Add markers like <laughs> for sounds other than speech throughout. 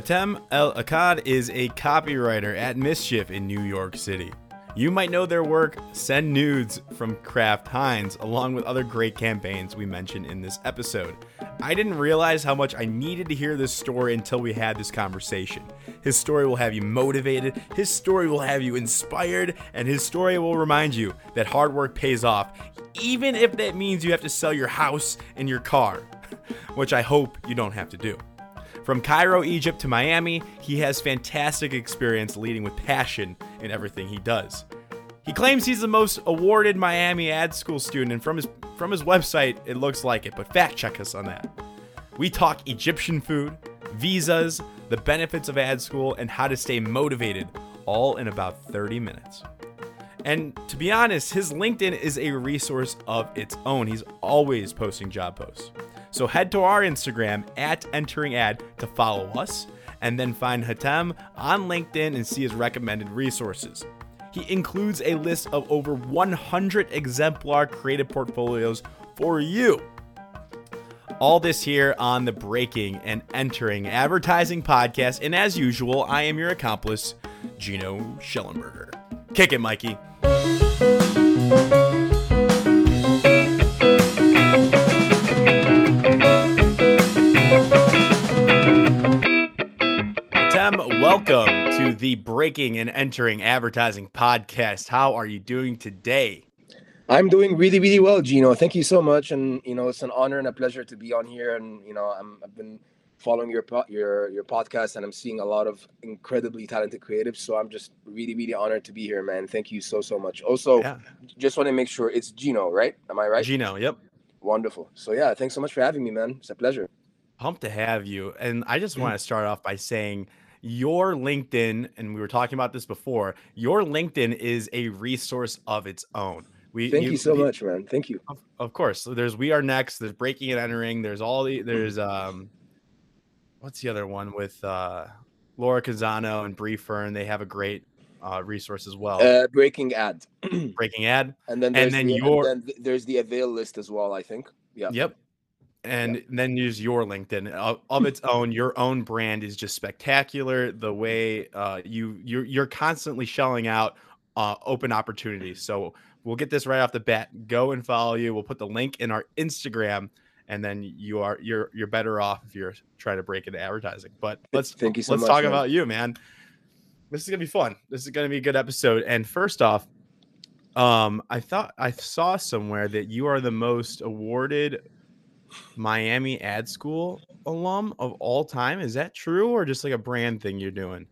Hatem El Akkad is a copywriter at Mischief in New York City. You might know their work, Send Nudes from Kraft Heinz, along with other great campaigns we mentioned in this episode. I didn't realize how much I needed to hear this story until we had this conversation. His story will have you motivated, his story will have you inspired, and his story will remind you that hard work pays off, even if that means you have to sell your house and your car, <laughs> which I hope you don't have to do. From Cairo, Egypt to Miami, he has fantastic experience leading with passion in everything he does. He claims he's the most awarded Miami ad school student, and from his from his website, it looks like it, but fact check us on that. We talk Egyptian food, visas, the benefits of ad school, and how to stay motivated, all in about 30 minutes. And to be honest, his LinkedIn is a resource of its own. He's always posting job posts. So head to our Instagram at entering ad to follow us and then find Hatem on LinkedIn and see his recommended resources. He includes a list of over 100 exemplar creative portfolios for you. All this here on the Breaking and Entering Advertising podcast. And as usual, I am your accomplice, Gino Schellenberger. Kick it, Mikey. Welcome to the Breaking and Entering Advertising podcast. How are you doing today? I'm doing really, really well, Gino. Thank you so much, and you know it's an honor and a pleasure to be on here. And you know I'm, I've been following your your your podcast, and I'm seeing a lot of incredibly talented creatives. So I'm just really, really honored to be here, man. Thank you so, so much. Also, Yeah. just want to make sure it's Gino, right? Am I right? Gino, yep. Wonderful. So yeah, thanks so much for having me, man. It's a pleasure. Pumped to have you. And I just Mm. want to start off by saying your LinkedIn, and we were talking about this before, your LinkedIn is a resource of its own. We Thank you, so the- much, man. Thank you. Of, of course. So there's We Are Next, there's Breaking and Entering, there's all the there's um what's the other one with uh Laura Kazano and Bree Fern. They have a great uh resource as well. Uh, breaking ad, <clears throat> Breaking ad. and then And then the, your- then there's the avail list as well. I think. Yeah. Yep. And then use your LinkedIn of, of its <laughs> own. Your own brand is just spectacular. The way uh, you you're you're constantly shelling out uh, open opportunities. So we'll get this right off the bat. Go and follow you. We'll put the link in our Instagram, and then you are you're you're better off if you're trying to break into advertising. But let's Thank you so let's much, talk man. about you, man. This is gonna be fun. This is gonna be a good episode. And first off, um, I thought I saw somewhere that you are the most awarded Miami ad school alum of all time. Is that true, or just like a brand thing you're doing?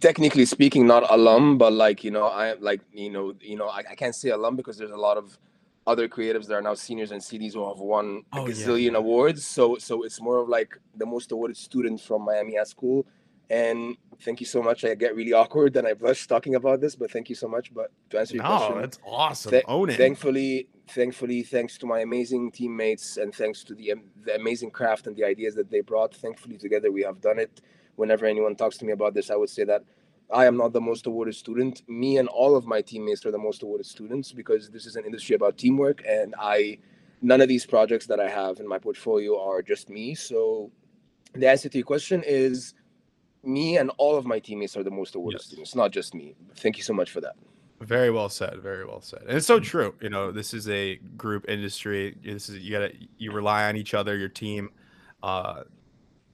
technically speaking not alum but like you know i like you know you know i, I can't say alum because there's a lot of other creatives that are now seniors and cds who have won a Oh, gazillion yeah. awards so so it's more of like the most awarded student from miami ad school and thank you so much i get really awkward and i blush talking about this but thank you so much but to answer your No, question that's awesome. Th- Own it. Thankfully, thankfully, thanks to my amazing teammates and thanks to the, the amazing craft and the ideas that they brought, thankfully together we have done it. Whenever anyone talks to me about this, I would say that I am not the most awarded student. Me and all of my teammates are the most awarded students because this is an industry about teamwork, and I none of these projects that I have in my portfolio are just me. So the answer to your question is me and all of my teammates are the most awarded Yes. students, not just me. Thank you so much for that. Very well said. Very well said. And it's so true. You know, this is a group industry. This is you gotta you rely on each other, your team. Uh,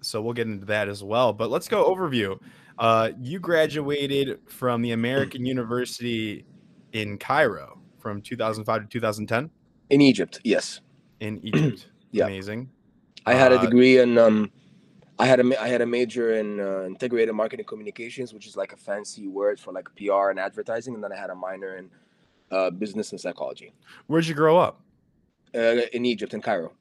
so we'll get into that as well. But let's go overview. Uh, you graduated from the American University in Cairo from 2005 to 2010 In Egypt, yes. in Egypt. <clears throat> Yeah. Amazing. I had a Uh, degree in um, I had a I had a major in uh, integrated marketing communications, which is like a fancy word for like PR and advertising, and then I had a minor in uh, business and psychology Where'd you grow up? uh, in Egypt in Cairo.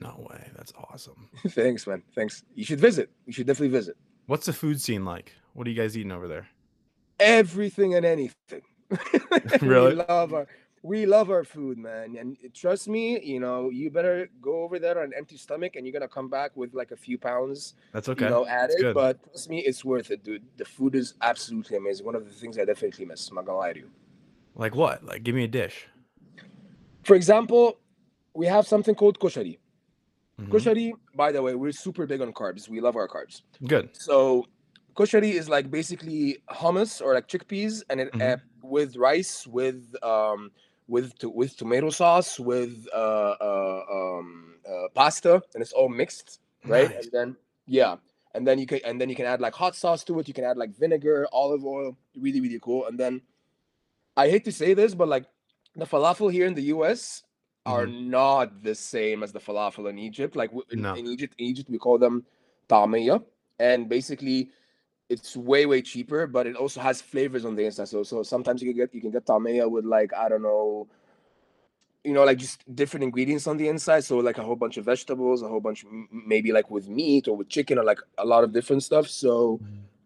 No way. That's awesome. <laughs> Thanks, man. Thanks. You should visit. You should definitely visit. What's the food scene like? What are you guys eating over there? Everything and anything. <laughs> <laughs> Really? we love our we love our food, man. And trust me, you know, you better go over there on an empty stomach, and you're gonna come back with like a few pounds That's okay. you know, added. good. But trust me, it's worth it, dude. The food is absolutely amazing. One of the things I definitely miss. I'm not gonna lie to you. Like what? Like give me a dish. For example, we have something called koshari. Mhm. Koshari, by the way, we're super big on carbs. We love our carbs. Good. So koshari is like basically hummus or like chickpeas, and it Mhm. uh, with rice, with um, with to, with tomato sauce, with uh, uh, um, uh, pasta, and it's all mixed, right? Nice. And then yeah, and then you can and then you can add like hot sauce to it. You can add like vinegar, olive oil, really really cool. And then I hate to say this, but like the falafel here in the U.S. are not the same as the falafel in Egypt. Like in, No. in Egypt, in Egypt we call them tamiyya, and basically it's way way cheaper, but it also has flavors on the inside. So so sometimes you can get you can get tamiyya with like I don't know, you know, like just different ingredients on the inside. So like a whole bunch of vegetables, a whole bunch maybe like with meat or with chicken or like a lot of different stuff. So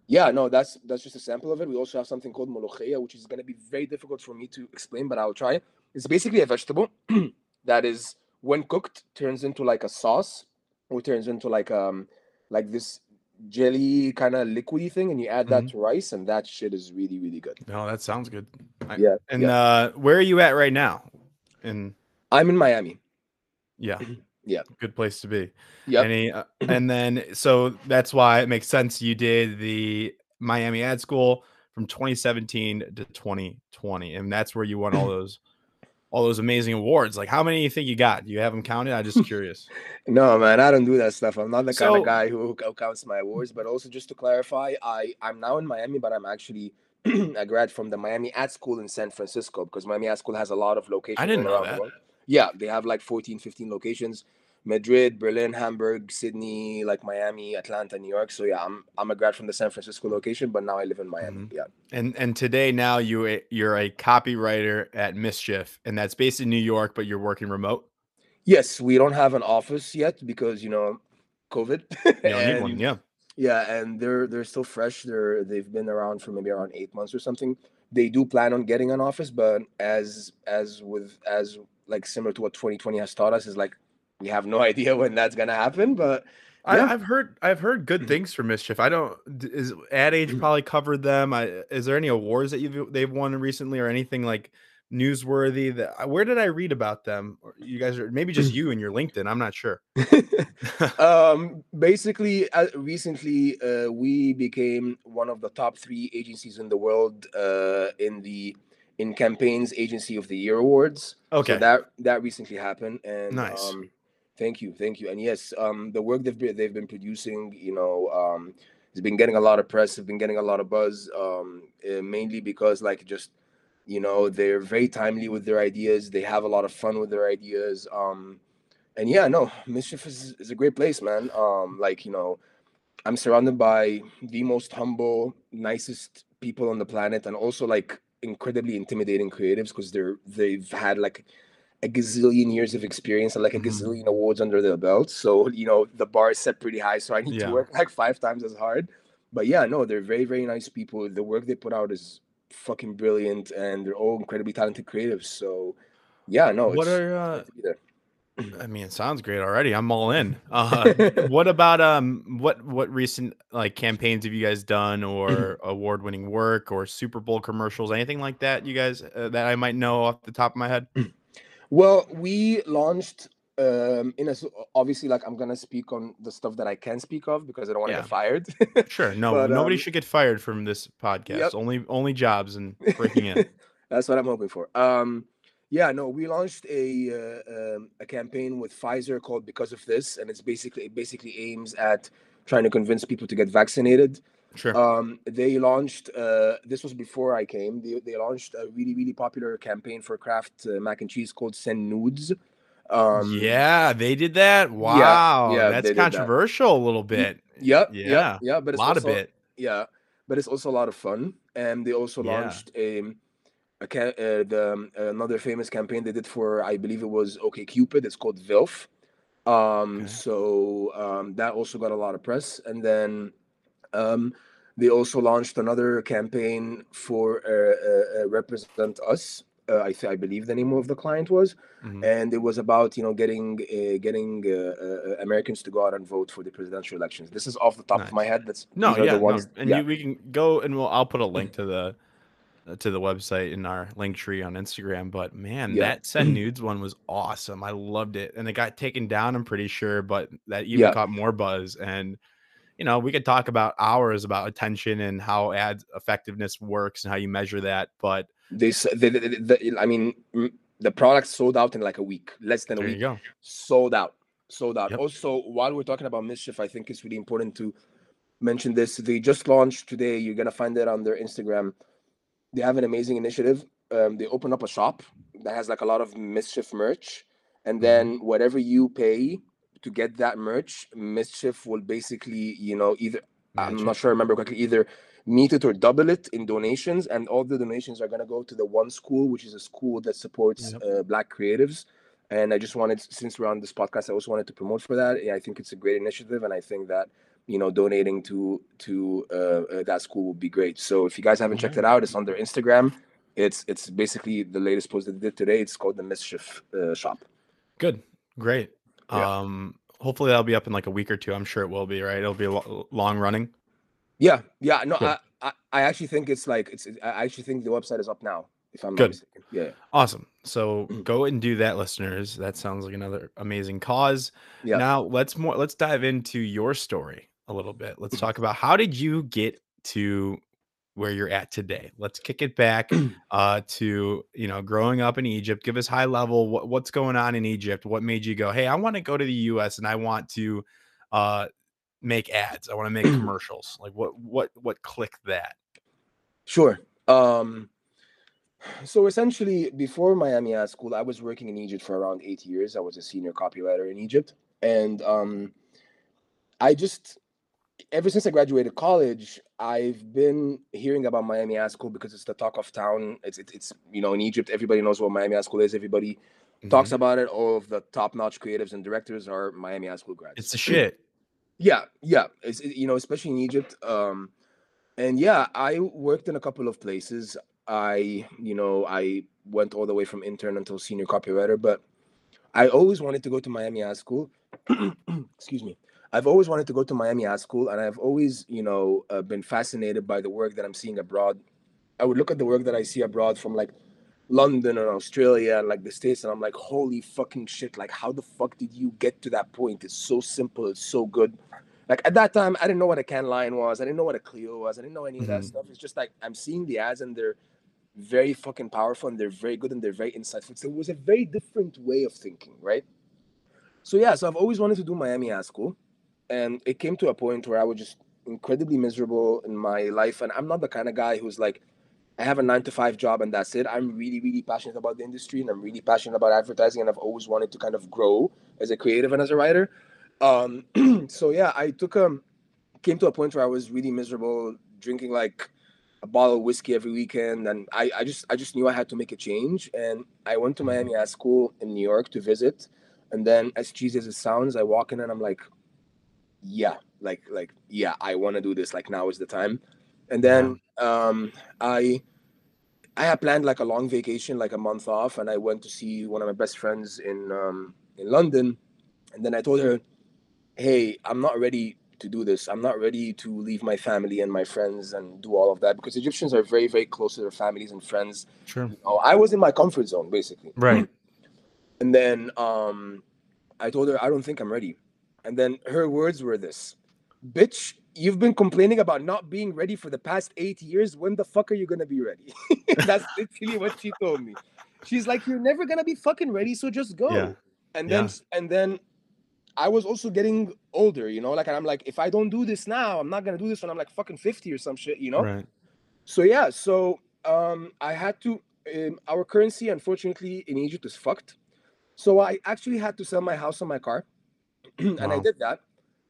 yeah, no, that's that's just a sample of it. We also have something called molokhia, which is going to be very difficult for me to explain, but I'll try. It's basically a vegetable <clears throat> that is, when cooked, turns into like a sauce, or turns into like um like this jelly kind of liquidy thing, and you add that to rice, and that shit is really really good. No, that sounds good. I- Yeah, And yeah. uh where are you at right now? And I'm in Miami. yeah. Yeah. Good place to be. Yep. Any uh, <clears throat> and then so that's why it makes sense you did the Miami Ad School from 2017 to 2020 and that's where you won all <clears throat> those all those amazing awards. Like how many do you think you got? Do you have them counted? I'm just <laughs> curious. No, man, I don't do that stuff. I'm not the kind of guy who, who counts my awards. But also, just to clarify, I I'm now in Miami, but I'm actually <clears throat> a grad from the Miami Ad School in San Francisco because Miami Ad School has a lot of locations. I didn't know that. Yeah, they have like 14, 15 locations. Madrid, Berlin, Hamburg, Sydney, like Miami, Atlanta, New York. So yeah, I'm I'm a grad from the San Francisco location, but now I live in Miami. Mhm. Yeah. And and today now you you're a copywriter at Mischief and that's based in New York but you're working remote. Yes, we don't have an office yet because you know, COVID. <laughs> You don't need one. Yeah. Yeah, and they're they're still fresh. They're they've been around for maybe around eight months or something. They do plan on getting an office, but as as with as like similar to what 2020 has taught us is like we have no <laughs> idea when that's gonna happen. But I, Yeah. I've heard I've heard good Mhm. things for Mischief. I don't is Ad Age Mhm. probably covered them. I is there any awards that you've they've won recently or anything like newsworthy that where did I read about them? You guys are maybe just you and your LinkedIn. I'm not sure. <laughs> um, basically, uh, recently uh, we became one of the top three agencies in the world uh, in the in campaigns agency of the year awards. Okay. So that that recently happened, and Nice. um, thank you, thank you, and yes, um, the work they've been, they've been producing, you know, um, has been getting a lot of press, have been getting a lot of buzz, um, uh, mainly because like just you know they're very timely with their ideas, they have a lot of fun with their ideas, um, and yeah, no, mischief is is a great place, man. Um, like you know, I'm surrounded by the most humble, nicest people on the planet, and also like incredibly intimidating creatives because they're they've had like a gazillion years of experience and like a Mhm. gazillion awards under their belt. So you know the bar is set pretty high. So I need Yeah. to work <laughs> like five times as hard. But yeah, no, they're very very nice people. The work they put out is fucking brilliant, and they're all incredibly talented creatives. So yeah, no, what are uh, nice to be there. I mean, it sounds great already. I'm all in. <laughs> Uh, what about um, what what recent like campaigns have you guys done, or award winning work, or Super Bowl commercials, anything like that? You guys uh, that I might know off the top of my head. Well, we launched um in a obviously like I'm gonna speak on the stuff that I can speak of because I don't want to Yeah. get fired. Sure. <laughs> No, But, nobody um, should get fired from this podcast. Yep. Only only jobs and breaking in. <laughs> That's what I'm hoping for. Um, yeah, no, we launched a uh, um, a campaign with Pfizer called "Because of This," and it's basically it basically aims at trying to convince people to get vaccinated. Sure. Um, they launched. Uh, this was before I came. They, they launched a really really popular campaign for Kraft uh, mac and cheese called "Send Nudes." Um, yeah, they did that. Wow. yeah, That's they did that. controversial a little bit. Yep. Yeah. Yeah. Yeah. But A it's lot of also, it. Yeah, but it's also a lot of fun. And they also Yeah. launched a, a ca- uh, the, um, another famous campaign they did for I believe it was OK Cupid. It's called VILF. Um, Okay. so um, that also got a lot of press. And then um, they also launched another campaign for uh, uh, uh, Represent Us. Uh, I, th- I believe the name of the client was Mhm. and it was about you know getting uh, getting uh, uh, Americans to go out and vote for the presidential elections. This is off the top Nice. of my head. That's No, yeah, the no, and yeah. you, we can go and we'll, I'll put a link <clears throat> to the uh, to the website in our link tree on Instagram. But man, Yeah. that send <clears throat> nudes one was awesome. I loved it, and it got taken down. I'm pretty sure, but that even Yeah. caught more buzz. And you know, we could talk about hours about attention and how ad effectiveness works and how you measure that. But they, they, they, they I mean, the product sold out in like a week, less than a there week. Sold out, sold out. Yep. Also, while we're talking about Mischief, I think it's really important to mention this. They just launched today. You're gonna find it on their Instagram. They have an amazing initiative. Um, they open up a shop that has like a lot of Mischief merch, and then whatever you pay to get that merch, Mischief will basically, you know, either I'm not sure I remember correctly, either meet it or double it in donations, and all the donations are gonna go to the one school, which is a school that supports Yep. uh, Black creatives. And I just wanted, since we're on this podcast, I also wanted to promote for that. Yeah, I think it's a great initiative, and I think that you know donating to to uh, uh, that school would be great. So if you guys haven't checked it out, it's on their Instagram. It's it's basically the latest post that they did today. It's called the Mischief uh, Shop. Good. Great. Yeah. Um, hopefully that'll be up in like a week or two. I'm sure it will be, right? It'll be a lo- long running. Yeah, yeah. No. I, I I actually think it's like it's. I actually think the website is up now. If I'm Good. not mistaken. Yeah. Awesome. So Mm. go and do that, listeners. That sounds like another amazing cause. Yeah. Now let's more let's dive into your story a little bit. Let's Mhm. talk about how did you get to where you're at today? Let's kick it back <clears throat> uh to you know growing up in Egypt. Give us high level what, what's going on in Egypt. What made you go, hey, I want to go to the US and I want to uh make ads. I want to make <clears throat> commercials. Like what what what clicked that? Sure. Um, so essentially, before Miami Ad School, I was working in Egypt for around eight years. I was a senior copywriter in Egypt, and um, I just ever since I graduated college, I've been hearing about Miami Ad School because it's the talk of town. It's it's, it's you know in Egypt, everybody knows what Miami Ad School is. Everybody talks Mhm. about it. All of the top-notch creatives and directors are Miami Ad School grads. It's the shit. Yeah, yeah. It's it- you know, especially in Egypt. Um, and yeah, I worked in a couple of places. I, you know, I went all the way from intern until senior copywriter, but I always wanted to go to Miami Ad School. <clears throat> Excuse me. I've always wanted to go to Miami Ad School, and I've always, you know, uh, been fascinated by the work that I'm seeing abroad. I would look at the work that I see abroad from like London and Australia and like the States, and I'm like, holy fucking shit! Like, how the fuck did you get to that point? It's so simple. It's so good. Like at that time, I didn't know what a Cannes Lion was. I didn't know what a Clio was. I didn't know any of that Mhm. stuff. It's just like I'm seeing the ads, and they're very fucking powerful, and they're very good, and they're very insightful. So it was a very different way of thinking, right? So yeah, so I've always wanted to do Miami Ad School, and it came to a point where I was just incredibly miserable in my life, and I'm not the kind of guy who's like, I have a nine to five job and that's it. I'm really, really passionate about the industry, and I'm really passionate about advertising, and I've always wanted to kind of grow as a creative and as a writer. Um, <clears throat> so yeah, I took um came to a point where I was really miserable, drinking like a bottle of whiskey every weekend, and I, I just I just knew I had to make a change, and I went to Miami Ad School in New York to visit, and then as cheesy as it sounds, I walk in and I'm like, yeah, like like yeah, I want to do this. Like now is the time, and then um I. I had planned like a long vacation, like a month off, and I went to see one of my best friends in um, in London, and then I told her, "Hey, I'm not ready to do this. I'm not ready to leave my family and my friends and do all of that because Egyptians are very, very close to their families and friends. Sure. Oh, I was in my comfort zone basically. Right. And then um, I told her, I don't think I'm ready. And then her words were this Bitch, you've been complaining about not being ready for the past eight years. When the fuck are you going to be ready? <laughs> That's literally what she told me. She's like, You're never going to be fucking ready, so just go. Yeah. And then, Yeah. and then I was also getting older, you know, like, and I'm like, if I don't do this now, I'm not going to do this when I'm like fucking 50 or some shit, you know? Right. So yeah, so um, I had to. Um, our currency, unfortunately, in Egypt is fucked. So I actually had to sell my house and my car, <clears throat> and I did that.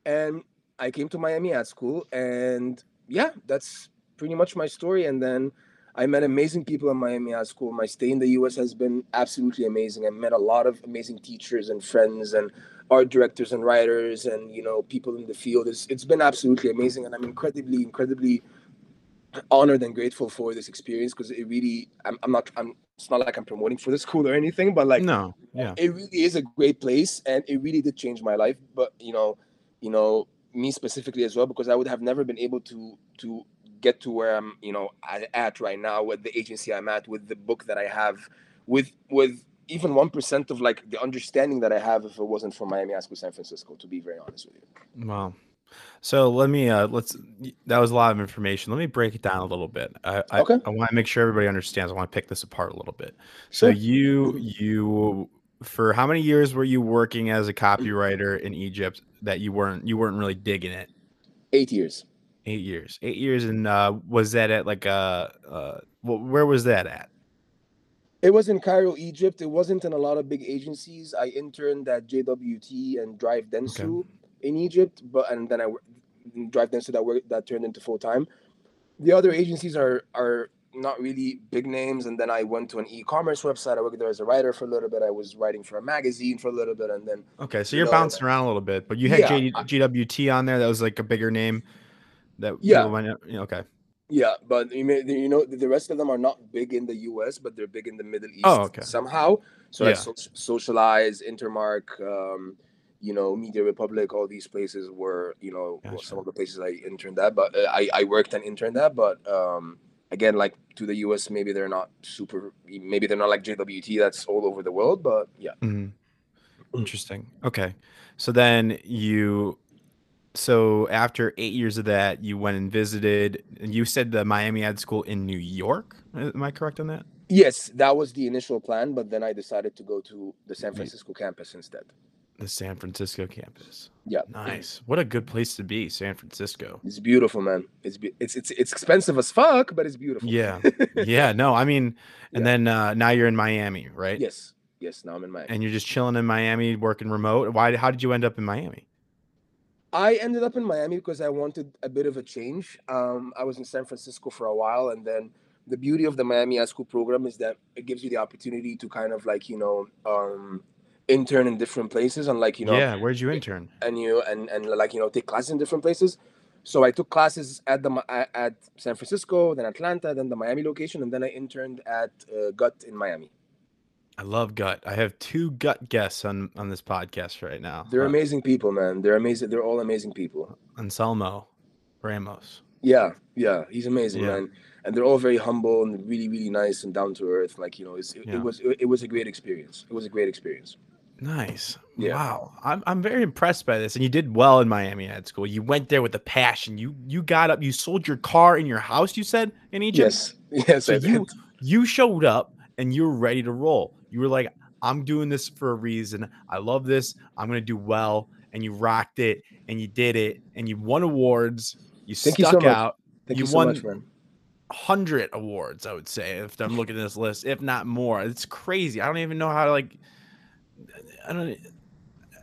And I came to Miami Ad School, and yeah, that's pretty much my story. And then I met amazing people in Miami Ad School. My stay in the U.S. has been absolutely amazing. I met a lot of amazing teachers and friends and art directors and writers and you know people in the field. It's it's been absolutely amazing, and I'm incredibly incredibly honored and grateful for this experience because it really I'm, I'm not I'm it's not like I'm promoting for the <laughs> school or anything but like no. Yeah. it really is a great place and it really did change my life but you know you know me specifically as well because I would have never been able to to get to where I'm you know at, at right now with the agency I'm at with the book that I have with with even one percent of like the understanding that I have if it wasn't for Miami Ad School San Francisco to be very honest with you Wow. So let me uh let's that was a lot of information. Let me break it down a little bit. I I, Okay. I want to make sure everybody understands. I want to pick this apart a little bit. So you you for how many years were you working as a copywriter in Egypt that you weren't you weren't really digging it? Eight years. Eight years. Eight years and uh was that at like uh uh where was that at? It was in Cairo, Egypt. It wasn't in a lot of big agencies. I interned at JWT and Drive Dentsu in Egypt, but and then I Drive Dentsu that work that turned into full time. The other agencies are are not really big names. And then I went to an e-commerce website. I worked there as a writer for a little bit. I was writing for a magazine for a little bit, and then Okay, so You you're know, bouncing around a little bit, but you had Yeah, I- JWT on there. That was like a bigger name. That Yeah. people might not- okay. Yeah, but you, may, you know the rest of them are not big in the U.S., but they're big in the Middle East. Oh, okay. Somehow, so I Yeah. so- socialize, Intermark, um, you know, Media Republic. All these places were, you know, Gotcha. some of the places I interned at. But uh, I I worked and interned at. But um, again, like to the U.S., maybe they're not super. Maybe they're not like JWT. That's all over the world. But yeah, Mhm. Interesting. Okay. So then you so after 8 years of that, you went and visited and you said the Miami Ad School in New York. Am I correct on that? yes, that was the initial plan. But then I decided to go to the San Francisco campus instead. The San Francisco campus. Yeah. Nice. What a good place to be, San Francisco. It's beautiful, man. It's be- it's it's it's expensive as fuck, but it's beautiful. Yeah. <laughs> Yeah, no, I mean and Yeah. then uh now you're in Miami, right? Yes. Yes. Now I'm in Miami. And you're just chilling in Miami working remote. Why how did you end up in Miami? I ended up in Miami because I wanted a bit of a change. Um, I was in San Francisco for a while, and then the beauty of the Miami Ad School program is that it gives you the opportunity to kind of like you know um, intern in different places, and like you know, yeah, where'd you intern? and you and and like you know take classes in different places. So I took classes at the at San Francisco, then Atlanta, then the Miami location, and then I interned at uh, Gut in Miami. I love gut. I have two gut guests on on this podcast right now. They're Uh, amazing people, man. They're amazing. They're all amazing people. Anselmo Ramos. Yeah, yeah, he's amazing, Yeah. man. And they're all very humble and really, really nice and down to earth. Like you know, it's, it, Yeah. it was it, it was a great experience. It was a great experience. Nice. Yeah. Wow. I'm I'm very impressed by this. And you did well in Miami Ad School. You went there with a passion. You you got up, you sold your car in your house, you said, in Egypt. Yes, <laughs> yes, So you you showed up and you were ready to roll. You were like, I'm doing this for a reason. I love this. I'm gonna do well. And you rocked it and you did it and you won awards. You Thank you stuck so much. out. Thank you you, so won- much, hundred awards, I would say, if I'm looking at this list, if not more. It's crazy. I don't even know how to like. I don't.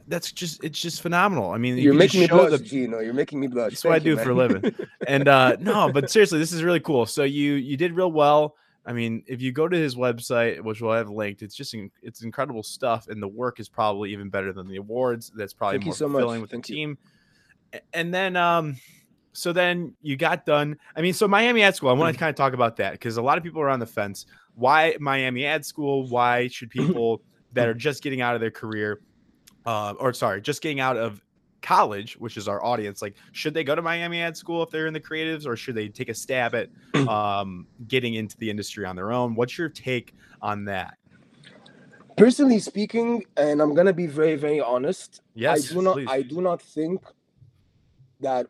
That's just it's just phenomenal. I mean, you You're just making me blush, the- Gino. You're making me blush. That's what I Thank you, do for a living. <laughs> and uh no, but seriously, this is really cool. So you you did real well. I mean, if you go to his website, which we'll have linked, it's just it's incredible stuff, and the work is probably even better than the awards. That's probably Thank you more so much. fulfilling with Thank the team. A- And then um, so then you got done. I mean, so Miami Ad School. I want to kind of talk about that because a lot of people are on the fence. Why Miami Ad School? Why should <laughs> people that are just getting out of their career, uh, or sorry, just getting out of college, which is our audience, like should they go to Miami Ad School if they're in the creatives, or should they take a stab at <clears throat> um, getting into the industry on their own? What's your take on that? Personally speaking, and I'm gonna be very, very honest. Yes, I do not. please. I do not think that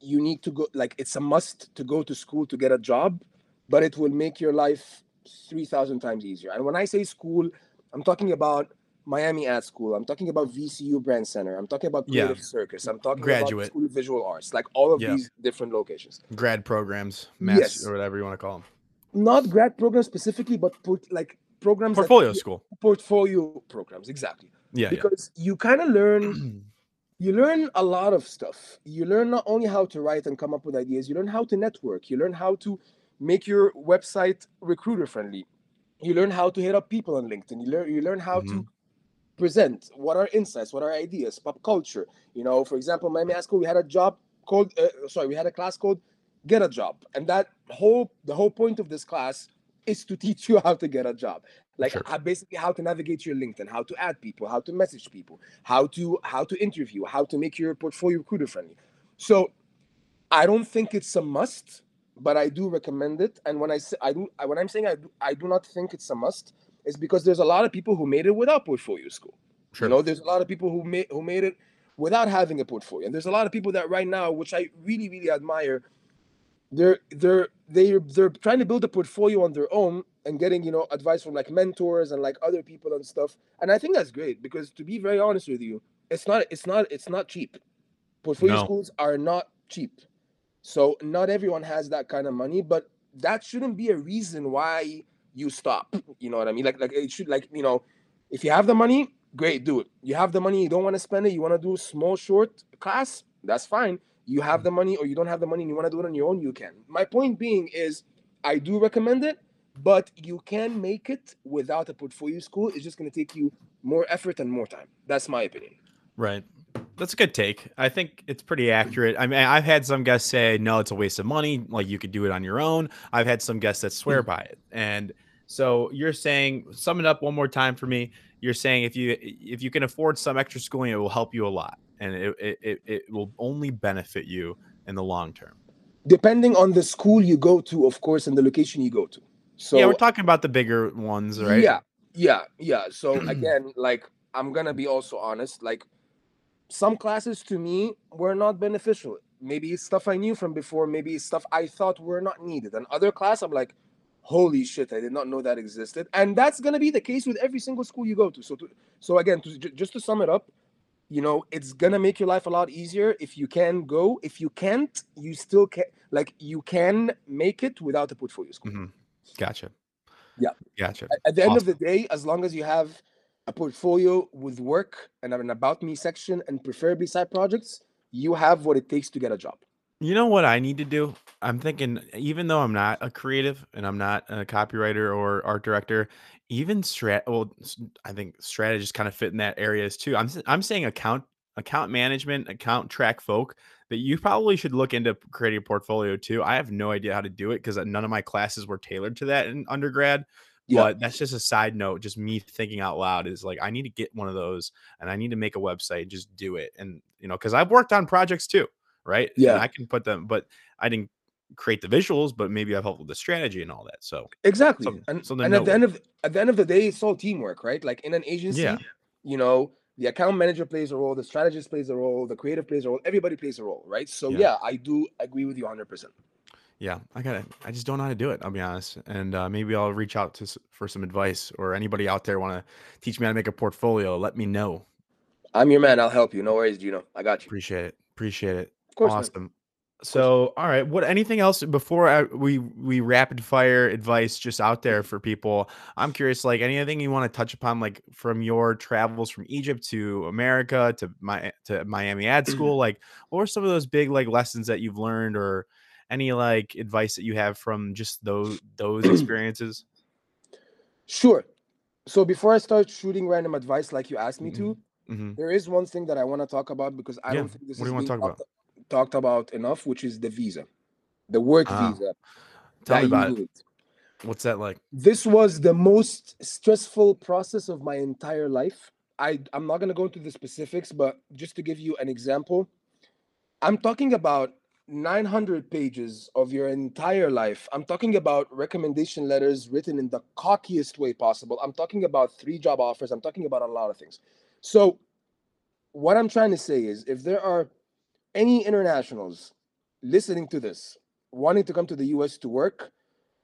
you need to go. Like it's a must to go to school to get a job, but it will make your life three thousand times easier. And when I say school, I'm talking about Miami Ad School. I'm talking about VCU Brand Center. I'm talking about Yeah. Creative Circus. I'm talking Graduate. about School of Visual Arts. Like all of Yeah. these different locations. Grad programs, mass Yes. or whatever you want to call them, Not grad programs specifically, but put like programs that- portfolio school. portfolio programs exactly Yeah, yeah. because you kind of learn <clears throat> you learn a lot of stuff you learn not only how to write and come up with ideas you learn how to network you learn how to make your website recruiter friendly you learn how to hit up people on linkedin. You learn you learn how Mhm. to present what are insights what are ideas pop culture. You know for example my Ad school we had a job called uh, sorry we had a class called get a job. And that whole the whole point of this class is to <laughs> teach you how to get a job. Like Sure. how, basically how to navigate your linkedin how to add people how to message people how to how to interview how to make your portfolio recruiter friendly. So i don't think it's a must but i do recommend it and when i say i do I- when i'm saying i do, I do not think it's a must is because there's a lot of people who made it without portfolio school Sure. you know there's a lot of people who made who made it without having a portfolio. And there's a lot of people that right now, which I really, really admire, they're they're they're they're trying to build a portfolio on their own and getting you know advice from like mentors and like other people and stuff. And I think that's great because to be very honest with you, it's not it's not it's not cheap. Portfolio No. schools are not cheap. So not everyone has that kind of money, but that shouldn't be a reason why you stop. You know what I mean? Like like it should like you know, if you have the money, great, do it. You have the money, you don't want to spend it, you want to do a small short class, that's fine. You have the money or you don't have the money and you want to do it on your own, you can. My point being is I do recommend it, but you can make it without a portfolio school. It's just going to take you more effort and more time. That's my opinion. Right. That's a good take. I think it's pretty accurate. I mean, I've had some guests say, no, it's a waste of money. Like you could do it on your own. I've had some guests that swear hmm. by it. And so you're saying, sum it up one more time for me. You're saying if you if you can afford some extra schooling, it will help you a lot, and it it, it, it will only benefit you in the long term. Depending on the school you go to, of course, and the location you go to. So yeah, we're talking about the bigger ones, right? Yeah, yeah, yeah. So <clears throat> again, like I'm gonna be also honest. Like some classes to me were not beneficial. Maybe it's stuff I knew from before. Maybe it's stuff I thought were not needed. And other class, I'm like, holy shit, I did not know that existed. And that's gonna be the case with every single school you go to. So, to, so again, to, ju- just to sum it up, you know, it's gonna make your life a lot easier if you can go. If you can't, you still can. Like you can make it without a portfolio school. Mhm. Gotcha. Yeah. Gotcha. At- at the end of the day, as long as you have a portfolio with work and an about me section and preferably side projects, you have what it takes to get a job. You know what I need to do? I'm thinking, even though I'm not a creative and I'm not a copywriter or art director, even strat. Well, I think strategists kind of fit in that areas too. I'm I'm saying account account management, account track folk that you probably should look into creating a portfolio too. I have no idea how to do it because none of my classes were tailored to that in undergrad. Yeah. But that's just a side note. Just me thinking out loud is like I need to get one of those and I need to make a website. Just do it, and you know, because I've worked on projects too right? And Yeah. I can put them, but I didn't create the visuals, but maybe I've helped with the strategy and all that. So Exactly. Some- and something and at the end of at the end of the day, it's all teamwork, right? Like in an agency, Yeah. you know, the account manager plays a role, the strategist plays a role, the creative plays a role, everybody plays a role, right? So Yeah. yeah, I do agree with you 100%. Yeah, I gotta, I just don't know how to do it. I'll be honest, and uh, maybe I'll reach out to s- for some advice or anybody out there want to teach me how to make a portfolio. Let me know. I'm your man. I'll help you. No worries, Gino. I got you. Appreciate it. Appreciate it. Of course, man. awesome. So, all right. What? Anything else before I, we we rapid fire advice just out there for people? I'm curious. Like anything you want to touch upon, like from your travels from Egypt to America to my to Miami Ad School. Like, what were some of those big like lessons that you've learned, or any like advice that you have from just those those <clears throat> experiences? Sure. So before I start shooting random advice like you asked me to, hmm there is one thing that I want to talk about because I Yeah, don't think this what do is wanna being talk about? talked, talked about enough, which is the visa, the work Ah, visa Tell me about it. What's that like? This was the most stressful process of my entire life. I I'm not gonna go into the specifics, but just to give you an example, I'm talking about 900 pages of your entire life. I'm talking about recommendation letters written in the cockiest way possible. I'm talking about three job offers. I'm talking about a lot of things. So, what I'm trying to say is if there are any internationals listening to this, wanting to come to the US to work,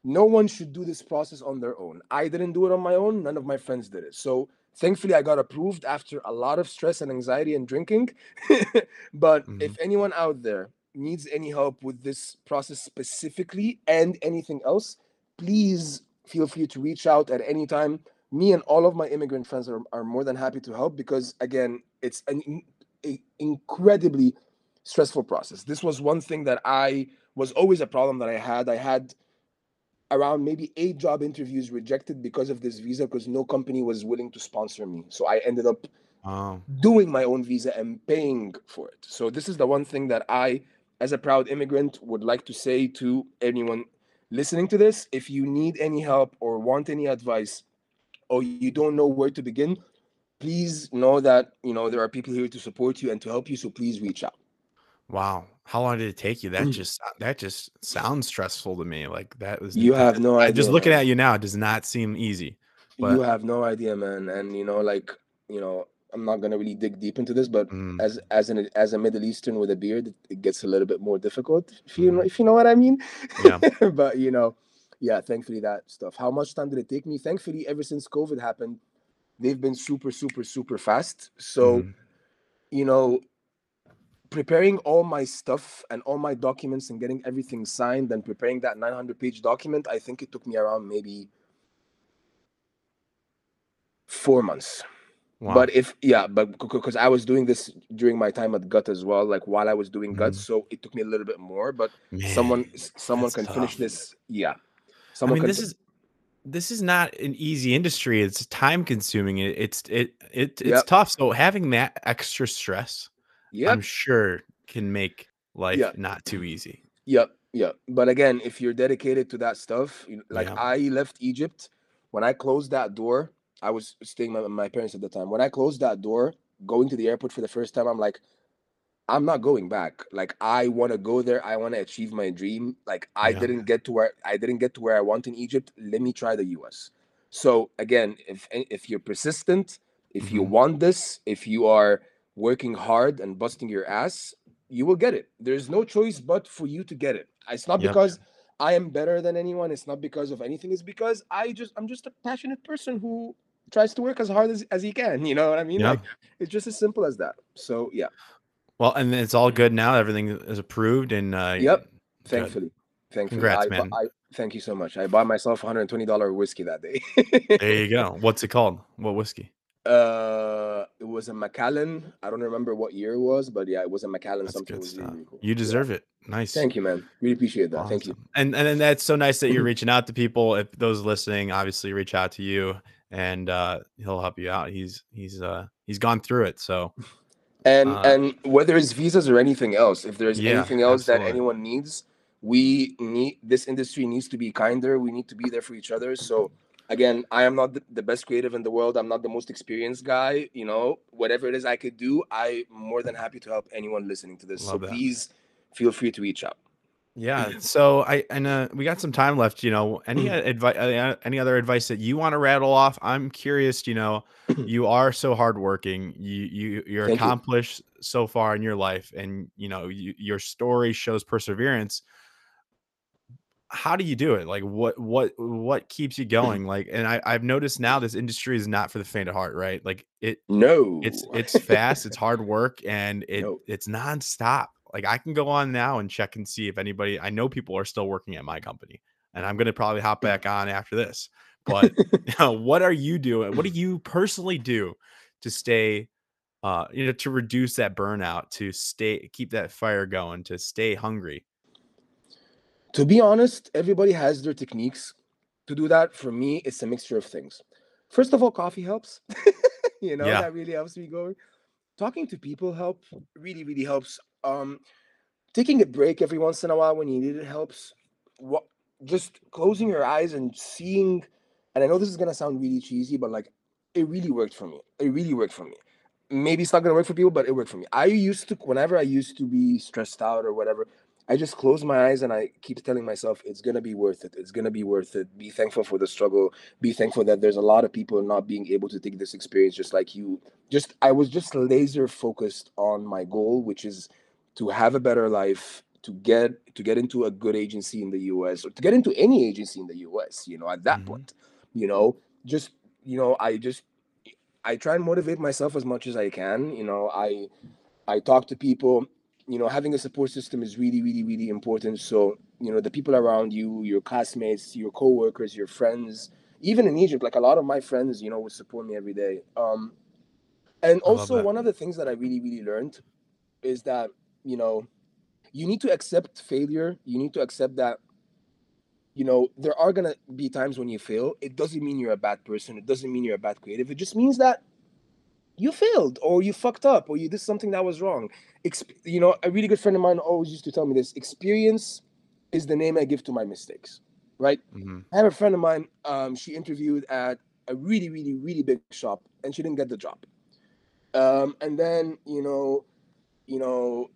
no one should do this process on their own. I didn't do it on my own. None of my friends did it. So thankfully, I got approved after a lot of stress and anxiety and drinking. <laughs> but if mm-hmm. anyone out there needs any help with this process specifically and anything else, please feel free to reach out at any time. Me and all of my immigrant friends are, are more than happy to help because, again, it's an a- incredibly stressful process. This was one thing that I was always a problem that I had. I had around maybe eight job interviews rejected because of this visa because no company was willing to sponsor me. So I ended up Oh, doing my own visa and paying for it. So this is the one thing that I, as a proud immigrant, would like to say to anyone listening to this. If you need any help or want any advice, or you don't know where to begin, please know that you know there are people here to support you and to help you. So please reach out. wow. How long did it take you? That mm. just that just sounds stressful to me. Like that was You have no idea. Just looking man. at you now does not seem easy. you have no idea, man. And you know, like you know, I'm not gonna really dig deep into this, but Mm, as as an as a Middle Eastern with a beard, it, gets a little bit more difficult. If you know Mhm. if you know what I mean. Yeah. <laughs> but you know, yeah. Thankfully, that stuff. How much time did it take me? Thankfully, ever since COVID happened, they've been super super super fast. So mhm. you know, preparing all my stuff and all my documents and getting everything signed and preparing that 900 page document, I think it took me around maybe four months. Wow. But if yeah, but because I was doing this during my time at Gut as well, like while I was doing Gut, Mhm. so it took me a little bit more. But Man, someone someone can finish this. Yeah, someone. I mean, this is this is not an easy industry. It's time consuming. It, it's it it it's Yep. tough. So having that extra stress, Yep. I'm sure, can make life Yeah. not too easy. Yep, yep. But again, if you're dedicated to that stuff, like Yeah. I left Egypt, when I closed that door, I was staying with my parents at the time. When I closed that door, going to the airport for the first time, I'm like, I'm not going back. Like I want to go there. I want to achieve my dream. Like I Yeah. didn't get to where I didn't get to where I want in Egypt. Let me try the US. So again, if if you're persistent, if you Mhm. want this, if you are working hard and busting your ass, you will get it. There's no choice but for you to get it. It's not Yep. because I am better than anyone. It's not because of anything. It's because I just I'm just a passionate person who tries to work as hard as, as he can. You know what I mean? Yeah. Like it's just as simple as that. So yeah, Well, and it's all good now. Everything is approved, and uh, Yep. good. thankfully. Thankfully. Congrats, I, man. I thank you so much. I bought myself $120 whiskey that day. There you go. <laughs> What's it called? What whiskey? uh it was a Macallan. I don't remember what year it was, but yeah, it was a Macallan That's something good stuff. really cool. You Yeah. deserve it. Nice. Thank you, man. Really appreciate that. Thank you. And and then that's so nice that you're <laughs> reaching out to people. If those listening, obviously reach out to you and uh he'll help you out. He's he's uh he's gone through it. So and Uh, and whether it's visas or anything else if there's Yeah, anything else that anyone needs we need this industry needs to be kinder we need to be there for each other so again i am not the, the best creative in the world i'm not the most experienced guy you know whatever it is i could do i'm more than happy to help anyone listening to this Love so that. please feel free to reach out yeah. <laughs> So I and uh we got some time left, you know. Any advice uh, any other advice that you want to rattle off? I'm curious, you know, <laughs> you are so hardworking. You you you're Thank you. accomplished so far in your life and you know, you, your story shows perseverance. How do you do it? Like what what what keeps you going? Like and I I've noticed now this industry is not for the faint of heart, right? Like it no it's it's fast, it's hard work, and it No. it's nonstop. Like I can go on now and check and see if anybody I know people are still working at my company, and I'm gonna probably hop back on after this. But you <laughs> know, <laughs> what are you doing? What do you personally do to stay, uh, you know, to reduce that burnout, to stay keep that fire going, to stay hungry? to be honest, everybody has their techniques. To do that, for me, it's a mixture of things. First of all, coffee helps. <laughs> you know, Yeah. that really helps me going. Talking to people help really, really helps. Um, taking a break every once in a while when you need it helps. What just closing your eyes and seeing, and I know this is gonna sound really cheesy, but like it really worked for me. It really worked for me. Maybe it's not gonna work for people, but it worked for me. I used to whenever I used to be stressed out or whatever, I just close my eyes and I keep telling myself it's gonna be worth it. It's gonna be worth it. Be thankful for the struggle. Be thankful that there's a lot of people not being able to take this experience just like you. Just I was just laser focused on my goal, which is to have a better life, to get to get into a good agency in the US or to get into any agency in the US, you know, at that Mhm. point. You know, just you know, I just I try and motivate myself as much as I can. You know, I I talk to people. You know, having a support system is really, really, really important. So, you know, the people around you, your classmates, your coworkers, your friends, even in Egypt, like a lot of my friends, you know, would support me every day. Um, and I also one of the things that I really, really learned is that, you know, you need to accept failure. You need to accept that you know, there are gonna be times when you fail. It doesn't mean you're a bad person. It doesn't mean you're a bad creative. It just means that you failed or you fucked up or you did something that was wrong. Exp- you know, a really good friend of mine always used to tell me this: experience is the name I give to my mistakes. Right? Mhm. I have a friend of mine. Um, she interviewed at a really, really, really big shop, and she didn't get the job. Um, and then you know, you know,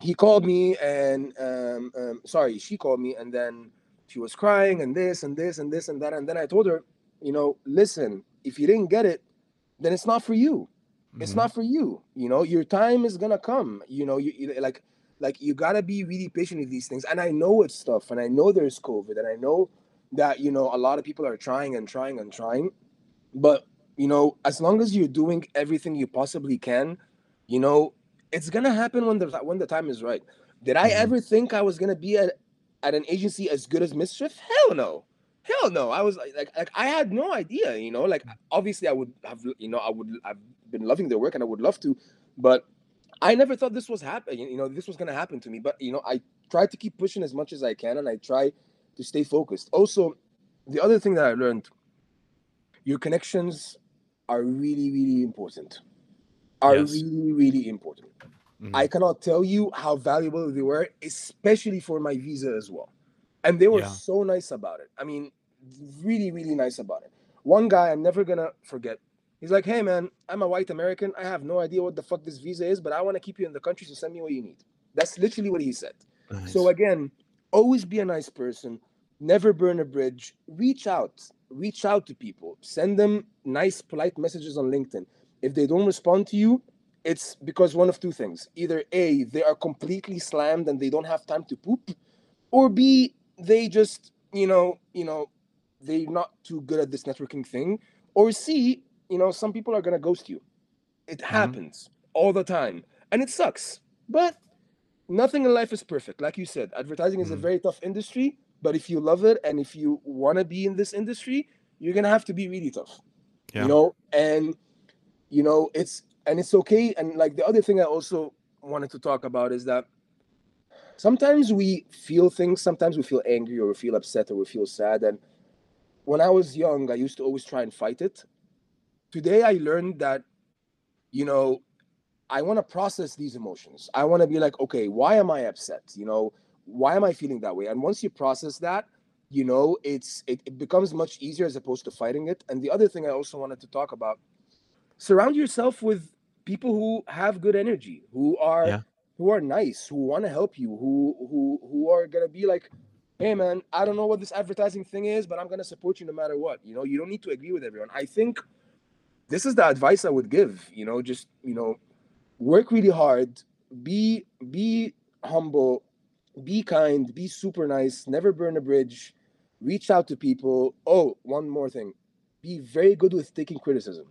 he called me and um, um, sorry, she called me, and then she was crying and this and this and this and that, and then I told her, you know, listen, if you didn't get it, then it's not for you. it's Mhm. not for you. You know, your time is gonna come. You know, you, you like like you gotta be really patient with these things. And I know it's tough, and I know there's COVID, and I know that you know a lot of people are trying and trying and trying. But you know, as long as you're doing everything you possibly can, you know, it's gonna happen when the when the time is right. Did I Mhm. ever think I was gonna be at, at an agency as good as Mischief? Hell no. Hell no. I was like, like, like I had no idea, you know. Like obviously I would have, you know, I would I've been loving their work and I would love to, but I never thought this was happening. You know, this was gonna happen to me. But you know, I try to keep pushing as much as I can and I try to stay focused. Also, the other thing that I learned, your connections are really, really important. Are Yes. really, really important. Mhm. I cannot tell you how valuable they were, especially for my visa as well. And they were Yeah. so nice about it. I mean, really, really nice about it. One guy I'm never gonna forget. He's like, "Hey man, I'm a white American. I have no idea what the fuck this visa is, but I want to keep you in the country, so send me what you need." That's literally what he said. Nice. So again, always be a nice person. Never burn a bridge. Reach out. Reach out to people. Send them nice, polite messages on LinkedIn. If they don't respond to you, it's because one of two things. Either A, they are completely slammed and they don't have time to poop, or B, they just, you know, you know, they're not too good at this networking thing. Or C, you know, some people are gonna ghost you. It happens all the time. And it sucks. But nothing in life is perfect. Like you said, advertising is a Mhm. very tough industry, but if you love it and if you want to be in this industry, you're to have to be really tough. Yeah. You know, and you know, it's and it's okay and like the other thing I also wanted to talk about is that sometimes we feel things, sometimes we feel angry or we feel upset or we feel sad and when I was young, I used to always try and fight it. Today I learned that you know, I want to process these emotions. I want to be like, okay, why am I upset? You know, why am I feeling that way? And once you process that, you know, it's it, it becomes much easier as opposed to fighting it. And the other thing I also wanted to talk about, surround yourself with people who have good energy, who are Yeah. who are nice, who want to help you, who who who are gonna be like, hey man, I don't know what this advertising thing is, but I'm gonna support you no matter what. You know, you don't need to agree with everyone. I think this is the advice I would give. You know, just you know, work really hard, be be humble, be kind, be super nice, never burn a bridge, reach out to people. Oh, one more thing. Be very good with taking criticism.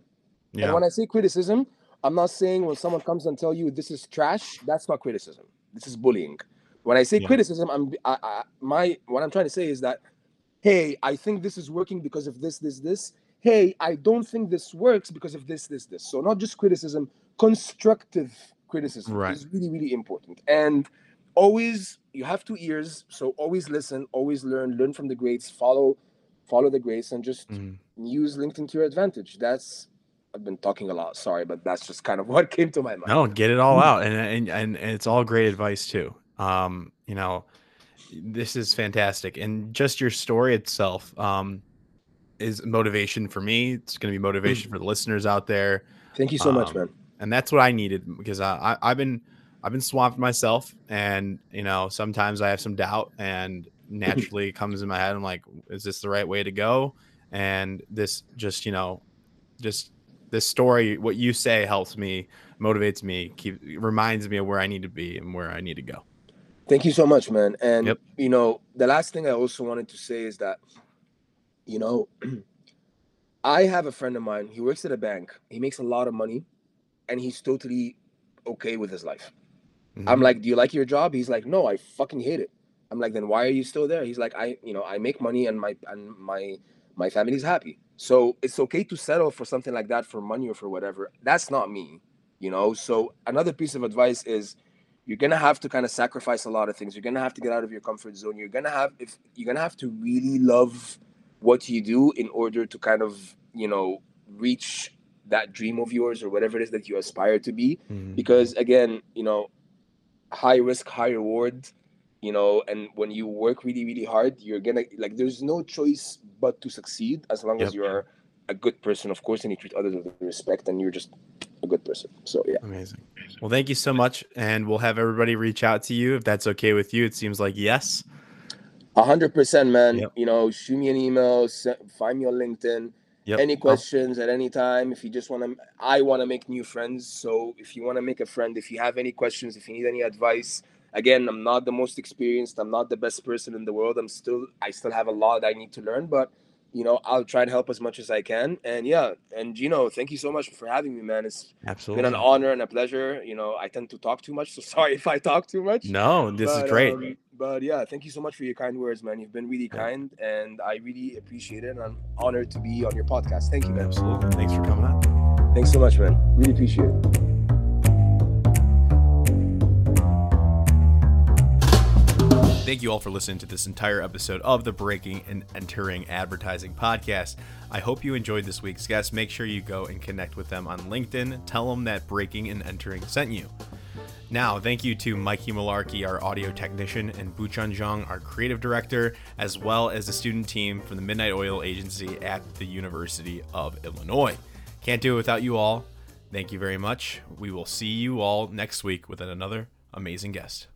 And yeah. when I say criticism, I'm not saying when someone comes and tell you this is trash, that's not criticism. This is bullying. When I say Yeah. criticism, I'm I, I, my what I'm trying to say is that hey, I think this is working because of this, this, this. Hey, I don't think this works because of this, this, this. So not just criticism, constructive criticism Right. is really, really important. And always you have two ears, so always listen, always learn, learn from the greats, follow, follow the greats, and just Mhm. use LinkedIn to your advantage. That's I've been talking a lot, sorry, but that's just kind of <laughs> what came to my mind. No, get it all out, and and and it's all great advice too. Um, you know, this is fantastic, and just your story itself, um, is motivation for me. It's going to be motivation for the listeners out there, Thank you so much, Um, man. and that's what I needed because I, I I've been I've been swamped myself, and you know sometimes I have some doubt, and <laughs> naturally it comes in my head. I'm like, is this the right way to go? And this just you know, just this story, what you say helps me, motivates me, keep reminds me of where I need to be and where I need to go. Thank you so much, man. And Yep. you know, the last thing I also wanted to say is that, you know, <clears throat> I have a friend of mine. He works at a bank. He makes a lot of money, and he's totally okay with his life. I'm Mhm. like, "Do you like your job?" He's like, "No, I fucking hate it." I'm like, "Then why are you still there?" He's like, "I, you know, I make money and my and my my family's happy. So it's okay to settle for something like that for money or for whatever. That's not me, you know." So another piece of advice is you're gonna have to kind of sacrifice a lot of things. You're gonna have to get out of your comfort zone. You're gonna have if you're gonna have to really love what you do in order to kind of, you know, reach that dream of yours or whatever it is that you aspire to be Mhm. because again you know high risk high reward you know and when you work really really hard you're gonna like there's no choice but to succeed as long Yep. as you're a good person of course and you treat others with respect and you're just a good person so yeah Amazing. Well, thank you so much, and we'll have everybody reach out to you if that's okay with you. It seems like yes. a hundred percent man Yep. you know shoot me an email find me on linkedin Yep. Any Oh, questions at any time. If you just want to, I want to make new friends. So if you want to make a friend, if you have any questions, if you need any advice, again, I'm not the most experienced. I'm not the best person in the world. I'm still, I still have a lot I need to learn, but you know, I'll try and help as much as I can. And yeah, and Gino, thank you so much for having me, man. It's absolutely. been an honor and a pleasure. You know, I tend to talk too much, so <laughs> sorry if I talk too much. No, this But, is great. um, but yeah, thank you so much for your kind words, man. You've been really kind, and I really appreciate it. And I'm honored to be on your podcast. Thank you, man. Absolutely. Thanks for coming on. Thanks so much, man. Really appreciate it. Thank you all for listening to this entire episode of the Breaking and Entering Advertising Podcast. I hope you enjoyed this week's guest. Make sure you go and connect with them on LinkedIn. Tell them that Breaking and Entering sent you. Now, thank you to Mikey Malarkey, our audio technician, and Buchan Zhang, our creative director, as well as the student team from the Midnight Oil Agency at the University of Illinois. Can't do it without you all. Thank you very much. We will see you all next week with another amazing guest.